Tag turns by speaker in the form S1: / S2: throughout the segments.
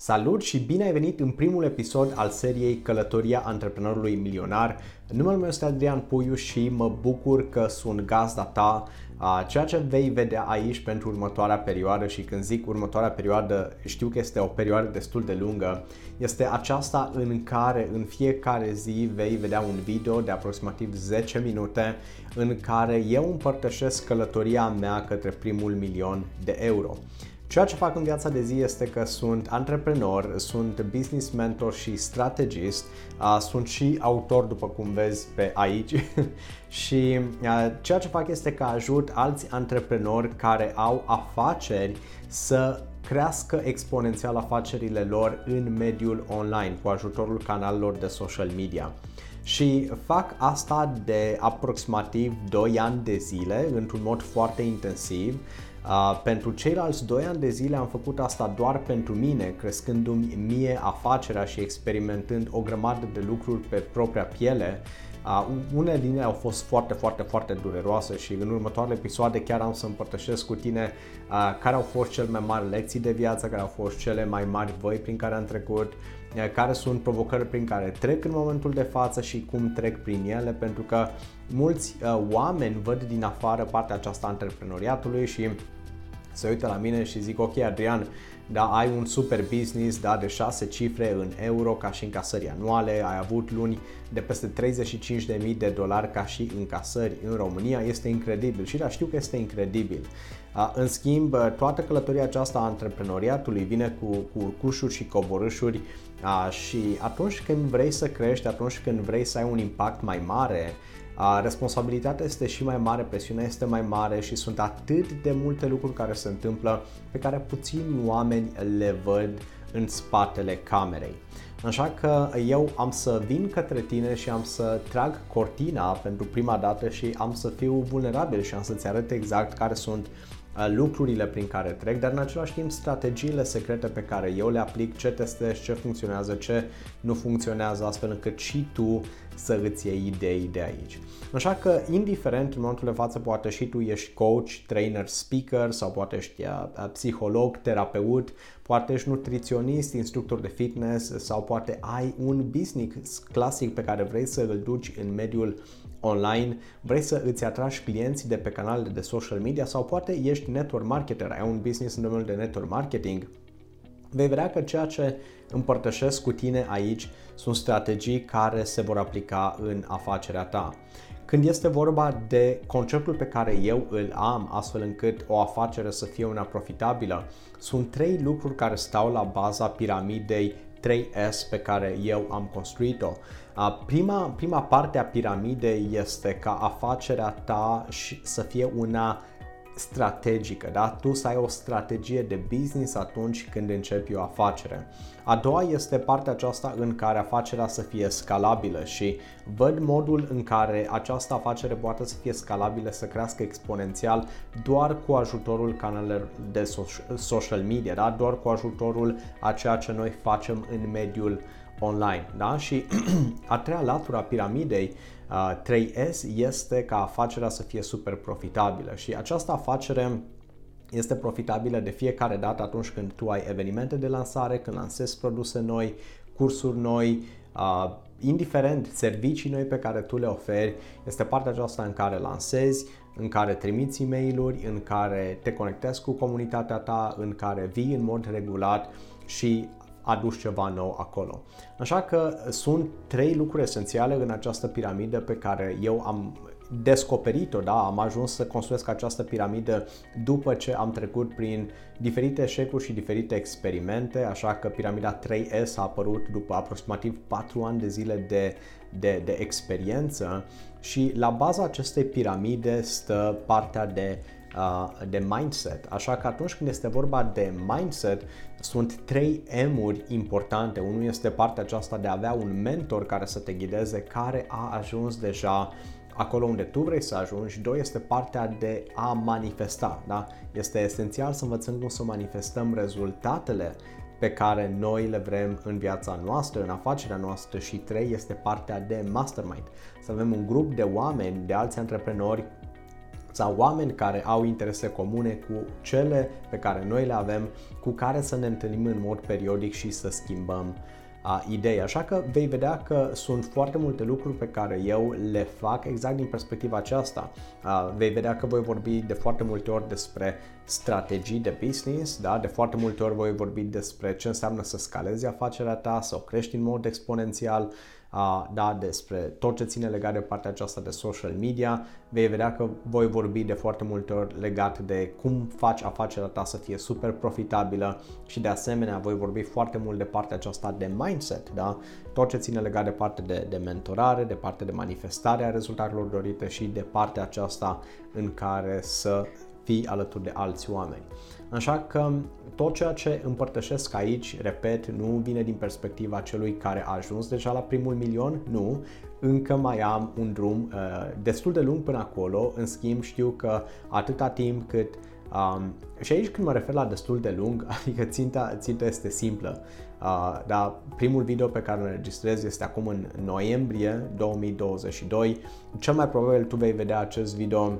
S1: Salut și bine ai venit în primul episod al seriei Călătoria antreprenorului milionar. Numele meu este Adrian Puiu și mă bucur că sunt gazda ta. Ceea ce vei vedea aici pentru următoarea perioadă și când zic următoarea perioadă, știu că este o perioadă destul de lungă, este aceasta în care în fiecare zi vei vedea un video de aproximativ 10 minute în care eu împărtășesc călătoria mea către primul milion de euro. Ceea ce fac în viața de zi este că sunt antreprenor, sunt business mentor și strategist, sunt și autor după cum vezi pe aici și ceea ce fac este că ajut alți antreprenori care au afaceri să crească exponențial afacerile lor în mediul online cu ajutorul canalelor de social media. Și fac asta de aproximativ 2 ani de zile într-un mod foarte intensiv Uh, pentru ceilalți 2 ani de zile am făcut asta doar pentru mine, crescându-mi mie afacerea și experimentând o grămadă de lucruri pe propria piele. Uh, unele din ele au fost foarte, foarte, foarte dureroase și în următoarele episoade chiar am să împărtășesc cu tine uh, care au fost cele mai mari lecții de viață, care au fost cele mai mari voi prin care am trecut, uh, care sunt provocări prin care trec în momentul de față și cum trec prin ele, pentru că mulți uh, oameni văd din afară partea aceasta antreprenoriatului și se uită la mine și zic ok Adrian, da, ai un super business da, de 6 cifre în euro ca și încasări anuale, ai avut luni de peste 35.000 de dolari ca și încasări în România, este incredibil și da, știu că este incredibil. În schimb, toată călătoria aceasta a antreprenoriatului vine cu, cu urcușuri și coborâșuri și atunci când vrei să crești, atunci când vrei să ai un impact mai mare, responsabilitatea este și mai mare, presiunea este mai mare și sunt atât de multe lucruri care se întâmplă pe care puțini oameni le văd în spatele camerei. Așa că eu am să vin către tine și am să trag cortina pentru prima dată și am să fiu vulnerabil și am să-ți arăt exact care sunt lucrurile prin care trec, dar în același timp strategiile secrete pe care eu le aplic, ce testez, ce funcționează, ce nu funcționează, astfel încât și tu să îți iei idei de aici. Așa că, indiferent, în momentul de față, poate și tu ești coach, trainer, speaker sau poate ești psiholog, terapeut, poate ești nutriționist, instructor de fitness sau poate ai un business clasic pe care vrei să îl duci în mediul online, vrei să îți atragi clienții de pe canalele de social media sau poate ești network marketer, ai un business în domeniul de network marketing, vei vedea că ceea ce împărtășesc cu tine aici sunt strategii care se vor aplica în afacerea ta. Când este vorba de conceptul pe care eu îl am, astfel încât o afacere să fie una profitabilă, sunt trei lucruri care stau la baza piramidei 3S pe care eu am construit-o. Prima, prima parte a piramidei este ca afacerea ta să fie una strategică, da? Tu să ai o strategie de business atunci când începi o afacere. A doua este partea aceasta în care afacerea să fie scalabilă și văd modul în care această afacere poate să fie scalabilă, să crească exponențial doar cu ajutorul canalelor de social media, da? doar cu ajutorul a ceea ce noi facem în mediul online. Da? Și a treia latură a piramidei 3S este ca afacerea să fie super profitabilă și această afacere este profitabilă de fiecare dată atunci când tu ai evenimente de lansare, când lansezi produse noi, cursuri noi, uh, indiferent servicii noi pe care tu le oferi, este partea aceasta în care lansezi, în care trimiți e mail în care te conectezi cu comunitatea ta, în care vii în mod regulat și aduci ceva nou acolo. Așa că sunt trei lucruri esențiale în această piramidă pe care eu am descoperit-o, da? am ajuns să construiesc această piramidă după ce am trecut prin diferite eșecuri și diferite experimente, așa că piramida 3S a apărut după aproximativ 4 ani de zile de, de, de experiență și la baza acestei piramide stă partea de de mindset. Așa că atunci când este vorba de mindset, sunt trei M-uri importante. Unul este partea aceasta de a avea un mentor care să te ghideze, care a ajuns deja acolo unde tu vrei să ajungi. Doi este partea de a manifesta. Da? Este esențial să învățăm cum să manifestăm rezultatele pe care noi le vrem în viața noastră, în afacerea noastră și trei este partea de mastermind. Să avem un grup de oameni, de alți antreprenori sau oameni care au interese comune cu cele pe care noi le avem, cu care să ne întâlnim în mod periodic și să schimbăm a, idei. Așa că vei vedea că sunt foarte multe lucruri pe care eu le fac exact din perspectiva aceasta. A, vei vedea că voi vorbi de foarte multe ori despre strategii de business, da? de foarte multe ori voi vorbi despre ce înseamnă să scalezi afacerea ta, să o crești în mod exponențial, a, da, despre tot ce ține legat de partea aceasta de social media, vei vedea că voi vorbi de foarte multe ori legat de cum faci afacerea ta să fie super profitabilă și de asemenea voi vorbi foarte mult de partea aceasta de mindset, da? tot ce ține legat de partea de, de mentorare, de partea de manifestare a rezultatelor dorite și de partea aceasta în care să fii alături de alți oameni. Așa că tot ceea ce împărtășesc aici, repet, nu vine din perspectiva celui care a ajuns deja la primul milion, nu, încă mai am un drum uh, destul de lung până acolo, în schimb știu că atâta timp cât Um, și aici când mă refer la destul de lung, adică ținta, ținta este simplă. Uh, dar primul video pe care îl înregistrez este acum în noiembrie 2022. Cel mai probabil tu vei vedea acest video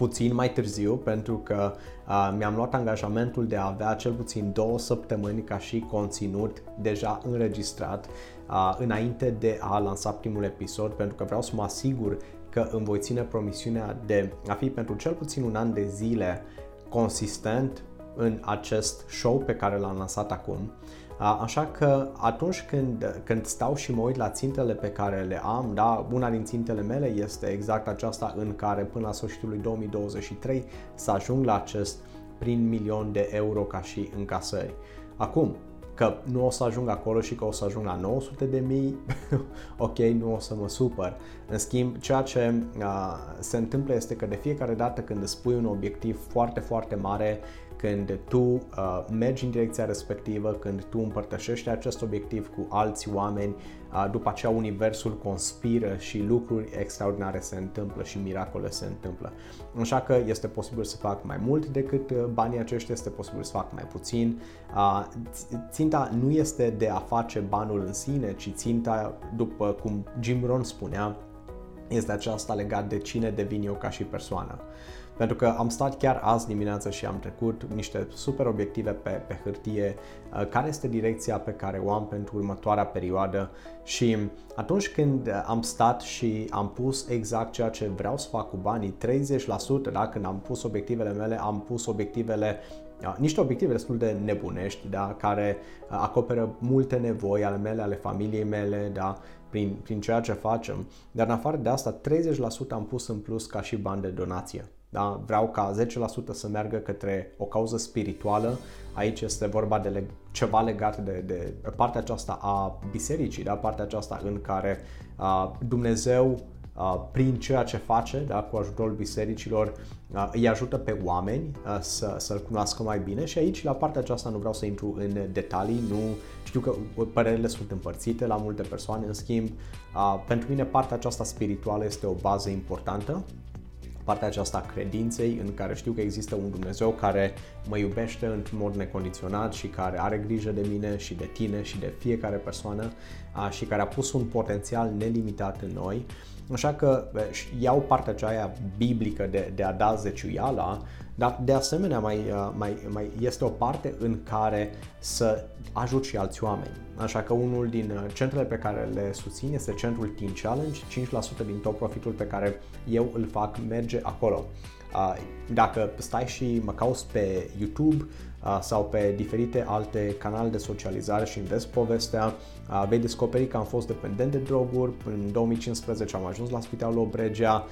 S1: puțin mai târziu pentru că uh, mi-am luat angajamentul de a avea cel puțin două săptămâni ca și conținut deja înregistrat uh, înainte de a lansa primul episod pentru că vreau să mă asigur că îmi voi ține promisiunea de a fi pentru cel puțin un an de zile consistent în acest show pe care l-am lansat acum. Așa că atunci când, când stau și mă uit la țintele pe care le am, da, una din țintele mele este exact aceasta în care până la sfârșitul lui 2023 să ajung la acest prin milion de euro ca și încasări. Acum, că nu o să ajung acolo și că o să ajung la 900 de mii, ok, nu o să mă supăr. În schimb, ceea ce uh, se întâmplă este că de fiecare dată când îți pui un obiectiv foarte, foarte mare, când tu uh, mergi în direcția respectivă, când tu împărtășești acest obiectiv cu alți oameni, uh, după aceea universul conspiră și lucruri extraordinare se întâmplă și miracole se întâmplă. Așa că este posibil să fac mai mult decât uh, banii aceștia, este posibil să fac mai puțin. Uh, ținta nu este de a face banul în sine, ci ținta, după cum Jim Rohn spunea, este aceasta legat de cine devin eu ca și persoană. Pentru că am stat chiar azi dimineață și am trecut niște super obiective pe, pe hârtie, uh, care este direcția pe care o am pentru următoarea perioadă și atunci când am stat și am pus exact ceea ce vreau să fac cu banii, 30%, da, când am pus obiectivele mele, am pus obiectivele uh, niște obiective destul de nebunești, da, care uh, acoperă multe nevoi ale mele, ale familiei mele, da, prin, prin ceea ce facem, dar în afară de asta, 30% am pus în plus ca și bani de donație. Da? Vreau ca 10% să meargă către o cauză spirituală. Aici este vorba de leg- ceva legat de, de partea aceasta a bisericii, da? partea aceasta în care uh, Dumnezeu uh, prin ceea ce face, da, cu ajutorul bisericilor, uh, îi ajută pe oameni uh, să, să-L cunoască mai bine și aici, la partea aceasta, nu vreau să intru în detalii, nu știu că părerile sunt împărțite la multe persoane, în schimb, uh, pentru mine partea aceasta spirituală este o bază importantă partea aceasta a credinței în care știu că există un Dumnezeu care mă iubește într-un mod necondiționat și care are grijă de mine și de tine și de fiecare persoană și care a pus un potențial nelimitat în noi. Așa că iau partea aceea biblică de, de a da zeciuiala, dar de asemenea mai, mai, mai este o parte în care să ajut și alți oameni. Așa că unul din uh, centrele pe care le susțin este centrul Teen Challenge, 5% din tot profitul pe care eu îl fac merge acolo. Uh, dacă stai și mă cauți pe YouTube uh, sau pe diferite alte canale de socializare și vezi povestea, vei descoperi că am fost dependent de droguri, în 2015 am ajuns la Spitalul Obregea,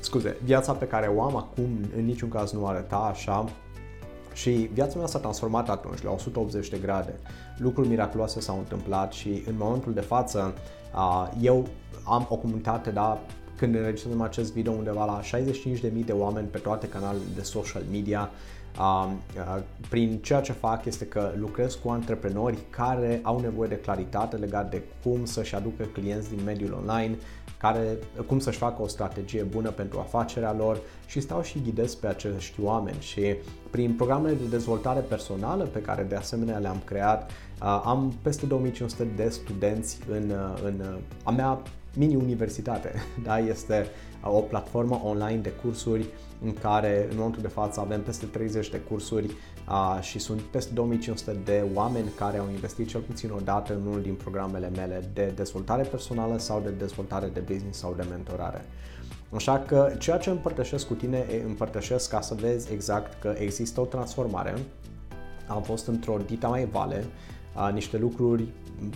S1: scuze, viața pe care o am acum în niciun caz nu arăta așa, și viața mea s-a transformat atunci la 180 de grade. Lucruri miraculoase s-au întâmplat și în momentul de față eu am o comunitate, da, când înregistrăm acest video undeva la 65.000 de oameni pe toate canalele de social media. Prin ceea ce fac este că lucrez cu antreprenori care au nevoie de claritate legat de cum să-și aducă clienți din mediul online, care, cum să-și facă o strategie bună pentru afacerea lor și stau și ghidez pe acești oameni. Și prin programele de dezvoltare personală pe care de asemenea le-am creat, am peste 2500 de studenți în, în a mea mini-universitate. Da? Este uh, o platformă online de cursuri în care în momentul de față avem peste 30 de cursuri uh, și sunt peste 2500 de oameni care au investit cel puțin o dată în unul din programele mele de dezvoltare personală sau de dezvoltare de business sau de mentorare. Așa că ceea ce împărtășesc cu tine, împărtășesc ca să vezi exact că există o transformare. Am fost într-o dita mai vale, niște lucruri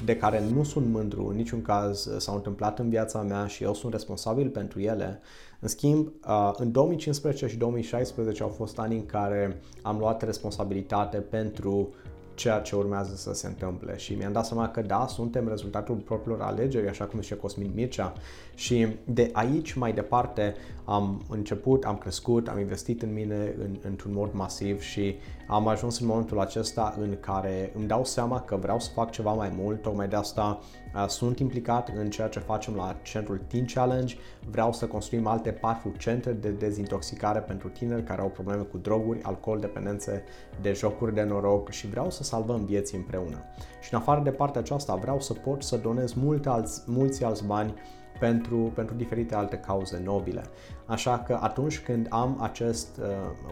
S1: de care nu sunt mândru, în niciun caz s-au întâmplat în viața mea și eu sunt responsabil pentru ele. În schimb, în 2015 și 2016 au fost ani în care am luat responsabilitate pentru ceea ce urmează să se întâmple. Și mi-am dat seama că da, suntem rezultatul propriilor alegeri, așa cum zice Cosmin Mircea. Și de aici mai departe am început, am crescut, am investit în mine în, într-un mod masiv și am ajuns în momentul acesta în care îmi dau seama că vreau să fac ceva mai mult, tocmai de asta uh, sunt implicat în ceea ce facem la centrul Teen Challenge, vreau să construim alte patru centre de dezintoxicare pentru tineri care au probleme cu droguri, alcool, dependențe de jocuri de noroc și vreau să salvăm vieți împreună. Și în afară de partea aceasta vreau să pot să donez multe alți, mulți alți bani pentru, pentru diferite alte cauze nobile. Așa că atunci când am acest uh,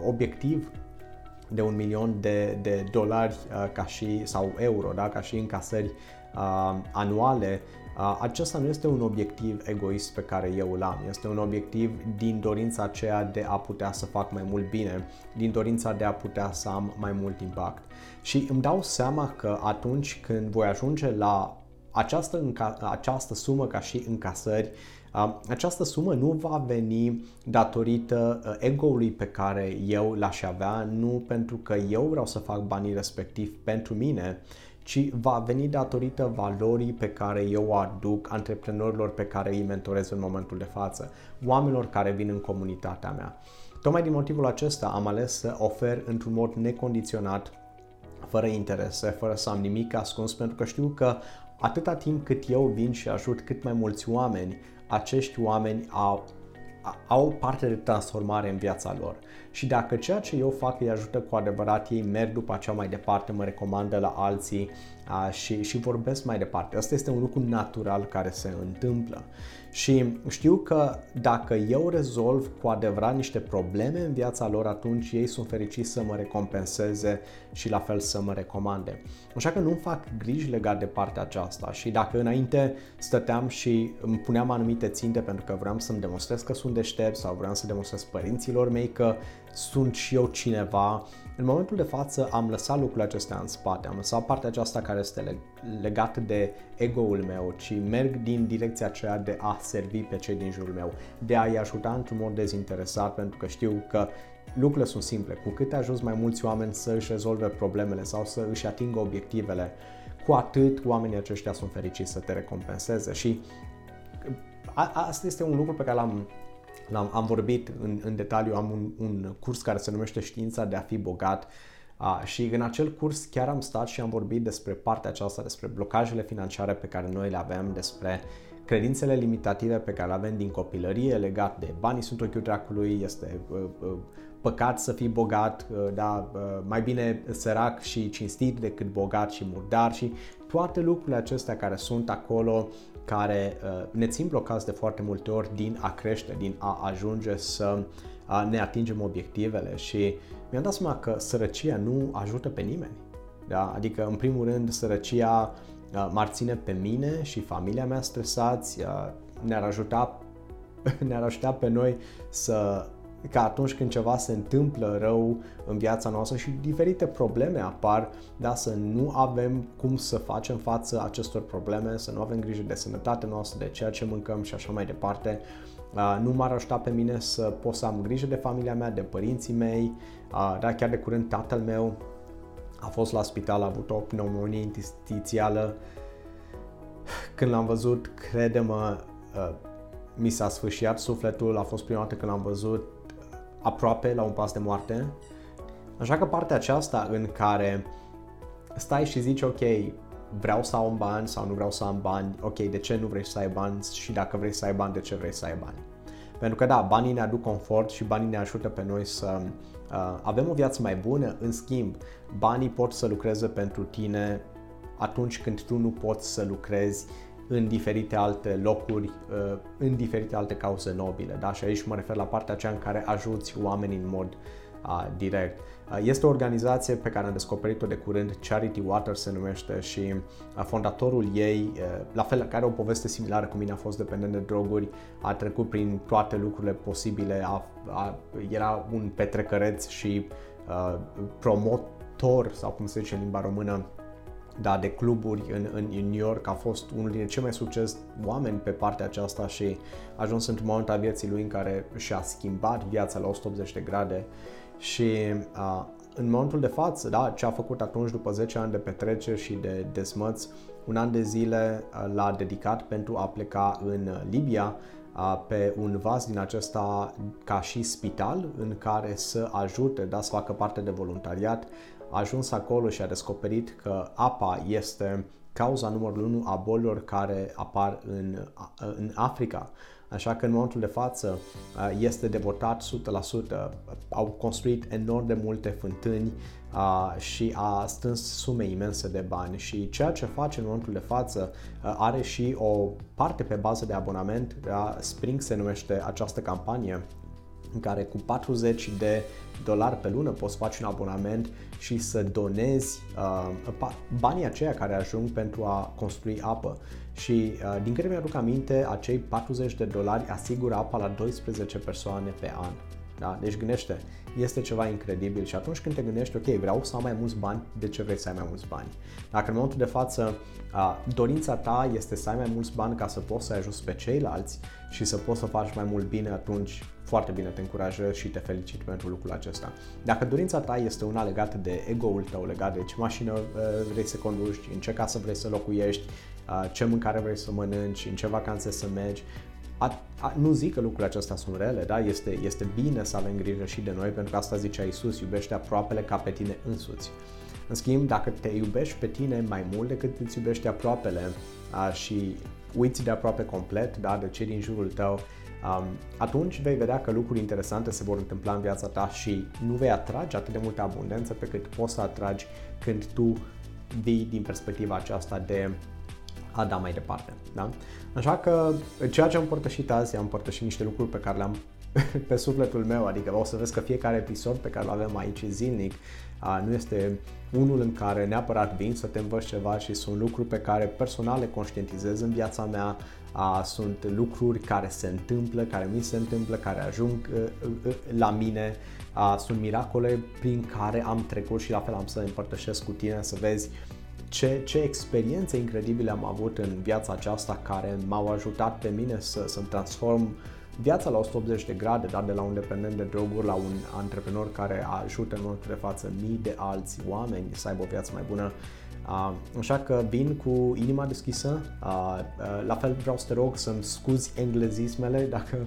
S1: obiectiv de un milion de, de dolari uh, ca și, sau euro, da, ca și încasări uh, anuale, uh, acesta nu este un obiectiv egoist pe care eu îl am, este un obiectiv din dorința aceea de a putea să fac mai mult bine, din dorința de a putea să am mai mult impact. Și îmi dau seama că atunci când voi ajunge la această, această sumă ca și încasări, această sumă nu va veni datorită uh, ego-ului pe care eu l-aș avea, nu pentru că eu vreau să fac banii respectiv pentru mine, ci va veni datorită valorii pe care eu o aduc antreprenorilor pe care îi mentorez în momentul de față, oamenilor care vin în comunitatea mea. Tocmai din motivul acesta am ales să ofer într-un mod necondiționat fără interese, fără să am nimic ascuns, pentru că știu că atâta timp cât eu vin și ajut cât mai mulți oameni, acești oameni au, au parte de transformare în viața lor. Și dacă ceea ce eu fac îi ajută cu adevărat, ei merg după aceea mai departe, mă recomandă la alții a, și, și vorbesc mai departe. Asta este un lucru natural care se întâmplă. Și știu că dacă eu rezolv cu adevărat niște probleme în viața lor, atunci ei sunt fericiți să mă recompenseze și la fel să mă recomande. Așa că nu fac griji legat de partea aceasta și dacă înainte stăteam și îmi puneam anumite ținte pentru că vreau să-mi demonstrez că sunt deștept sau vreau să demonstrez părinților mei că sunt și eu cineva, în momentul de față am lăsat lucrurile acestea în spate, am lăsat partea aceasta care este legată de ego-ul meu, ci merg din direcția aceea de a servi pe cei din jurul meu, de a-i ajuta într-un mod dezinteresat, pentru că știu că lucrurile sunt simple. Cu cât ajuns mai mulți oameni să își rezolve problemele sau să își atingă obiectivele, cu atât oamenii aceștia sunt fericiți să te recompenseze și a, asta este un lucru pe care l-am am am vorbit în, în detaliu, am un, un curs care se numește Știința de a fi bogat. Uh, și în acel curs chiar am stat și am vorbit despre partea aceasta, despre blocajele financiare pe care noi le avem, despre credințele limitative pe care le avem din copilărie legat de banii sunt ochiul dracului, este uh, uh, păcat să fii bogat, uh, da, uh, mai bine sărac și cinstit decât bogat și murdar și toate lucrurile acestea care sunt acolo care uh, ne țin blocați de foarte multe ori din a crește, din a ajunge să ne atingem obiectivele și mi-am dat seama că sărăcia nu ajută pe nimeni. Da? Adică, în primul rând, sărăcia uh, m-ar ține pe mine și familia mea stresați, uh, ne-ar ajuta, ne-ar ajuta pe noi să că atunci când ceva se întâmplă rău în viața noastră și diferite probleme apar, da, să nu avem cum să facem față acestor probleme, să nu avem grijă de sănătatea noastră, de ceea ce mâncăm și așa mai departe. Nu m-ar ajuta pe mine să pot să am grijă de familia mea, de părinții mei, da, chiar de curând tatăl meu a fost la spital, a avut o pneumonie interstitială. Când l-am văzut, crede-mă, mi s-a sfârșit sufletul, a fost prima dată când l-am văzut aproape la un pas de moarte. Așa că partea aceasta în care stai și zici, ok, vreau să am bani sau nu vreau să am bani, ok, de ce nu vrei să ai bani și dacă vrei să ai bani, de ce vrei să ai bani? Pentru că da, banii ne aduc confort și banii ne ajută pe noi să uh, avem o viață mai bună, în schimb, banii pot să lucreze pentru tine atunci când tu nu poți să lucrezi în diferite alte locuri, uh, în diferite alte cauze nobile. Da? Și aici mă refer la partea aceea în care ajuți oamenii în mod uh, direct. Uh, este o organizație pe care am descoperit-o de curând, Charity Water se numește și uh, fondatorul ei, uh, la fel, care are o poveste similară cu mine, a fost dependent de droguri, a trecut prin toate lucrurile posibile, a, a, era un petrecăreț și uh, promotor, sau cum se zice în limba română, da, de cluburi în, în, în New York, a fost unul dintre cei mai succes oameni pe partea aceasta și a ajuns într-un moment al vieții lui în care și-a schimbat viața la 180 de grade și uh, în momentul de față, da, ce a făcut atunci după 10 ani de petreceri și de desmăți, un an de zile uh, l-a dedicat pentru a pleca în Libia uh, pe un vas din acesta ca și spital în care să ajute, da, să facă parte de voluntariat. A ajuns acolo și a descoperit că apa este cauza numărul 1 a bolilor care apar în, uh, în Africa. Așa că în momentul de față uh, este devotat 100%. Au construit enorm de multe fântâni uh, și a strâns sume imense de bani și ceea ce face în momentul de față uh, are și o parte pe bază de abonament. Spring se numește această campanie în care cu 40 de dolari pe lună poți face un abonament și să donezi uh, banii aceia care ajung pentru a construi apă. Și uh, din câte mi-aduc aminte, acei 40 de dolari asigură apa la 12 persoane pe an. Da? Deci gândește, este ceva incredibil și atunci când te gândești, ok, vreau să am mai mulți bani, de ce vrei să ai mai mulți bani? Dacă în momentul de față dorința ta este să ai mai mulți bani ca să poți să ajuți pe ceilalți și să poți să faci mai mult bine, atunci foarte bine te încurajez și te felicit pentru lucrul acesta. Dacă dorința ta este una legată de ego-ul tău, legat de ce mașină vrei să conduci, în ce casă vrei să locuiești, ce mâncare vrei să mănânci, în ce vacanțe să mergi, a, a, nu zic că lucrurile acestea sunt rele, da? este, este bine să avem grijă și de noi, pentru că asta zicea Isus, iubește aproapele ca pe tine însuți. În schimb, dacă te iubești pe tine mai mult decât îți iubești aproapele a, și uiți de aproape complet da, de cei din jurul tău, um, atunci vei vedea că lucruri interesante se vor întâmpla în viața ta și nu vei atrage atât de multă abundență pe cât poți să atragi când tu vii din perspectiva aceasta de a da mai departe. Da? Așa că ceea ce am împărtășit azi, am împărtășit niște lucruri pe care le-am pe sufletul meu, adică o să vezi că fiecare episod pe care îl avem aici zilnic a, nu este unul în care neapărat vin să te învăț ceva și sunt lucruri pe care personal le conștientizez în viața mea, a, sunt lucruri care se întâmplă, care mi se întâmplă, care ajung a, a, la mine, a, sunt miracole prin care am trecut și la fel am să împărtășesc cu tine să vezi ce, ce experiențe incredibile am avut în viața aceasta care m-au ajutat pe mine să, să-mi transform viața la 180 de grade, dar de la un dependent de droguri la un antreprenor care ajută în momentul de față mii de alți oameni să aibă o viață mai bună. Uh, așa că vin cu inima deschisă. Uh, uh, la fel vreau să te rog să-mi scuzi englezismele dacă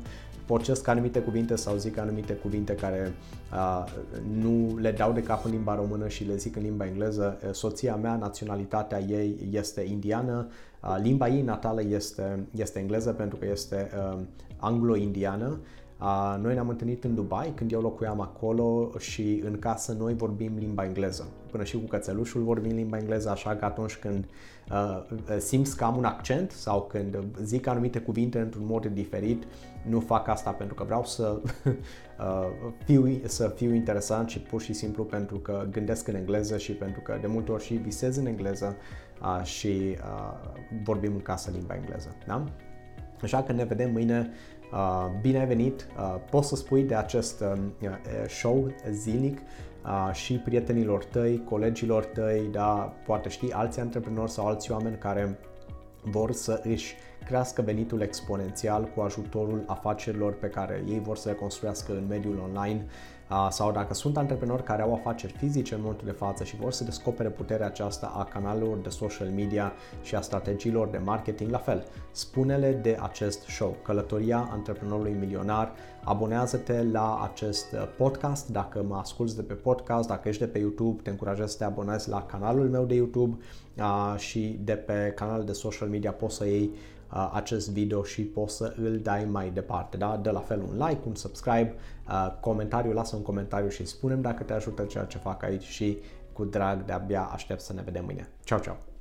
S1: pocesc anumite cuvinte sau zic anumite cuvinte care uh, nu le dau de cap în limba română și le zic în limba engleză. Soția mea, naționalitatea ei este indiană, uh, limba ei natală este, este engleză pentru că este uh, anglo-indiană. Uh, noi ne-am întâlnit în Dubai când eu locuiam acolo și în casă noi vorbim limba engleză. Până și cu cățelușul vorbim limba engleză, așa că atunci când uh, simți că am un accent sau când zic anumite cuvinte într-un mod diferit, nu fac asta pentru că vreau să, uh, fiu, să fiu interesant și pur și simplu pentru că gândesc în engleză și pentru că de multe ori și visez în engleză uh, și uh, vorbim în casă limba engleză. Da? Așa că ne vedem mâine. Uh, bine ai venit! Uh, poți să spui de acest uh, show zilnic uh, și prietenilor tăi, colegilor tăi, da, poate știi alți antreprenori sau alți oameni care vor să își crească venitul exponențial cu ajutorul afacerilor pe care ei vor să le construiască în mediul online sau dacă sunt antreprenori care au afaceri fizice în momentul de față și vor să descopere puterea aceasta a canalelor de social media și a strategiilor de marketing, la fel, spune-le de acest show, Călătoria Antreprenorului Milionar, abonează-te la acest uh, podcast, dacă mă asculti de pe podcast, dacă ești de pe YouTube, te încurajez să te abonezi la canalul meu de YouTube și de pe canalul de social media poți să iei uh, acest video și poți să îl dai mai departe. Da? Dă la fel un like, un subscribe, uh, comentariu, lasă un comentariu și spunem dacă te ajută ceea ce fac aici și cu drag de-abia aștept să ne vedem mâine. Ciao, ciao!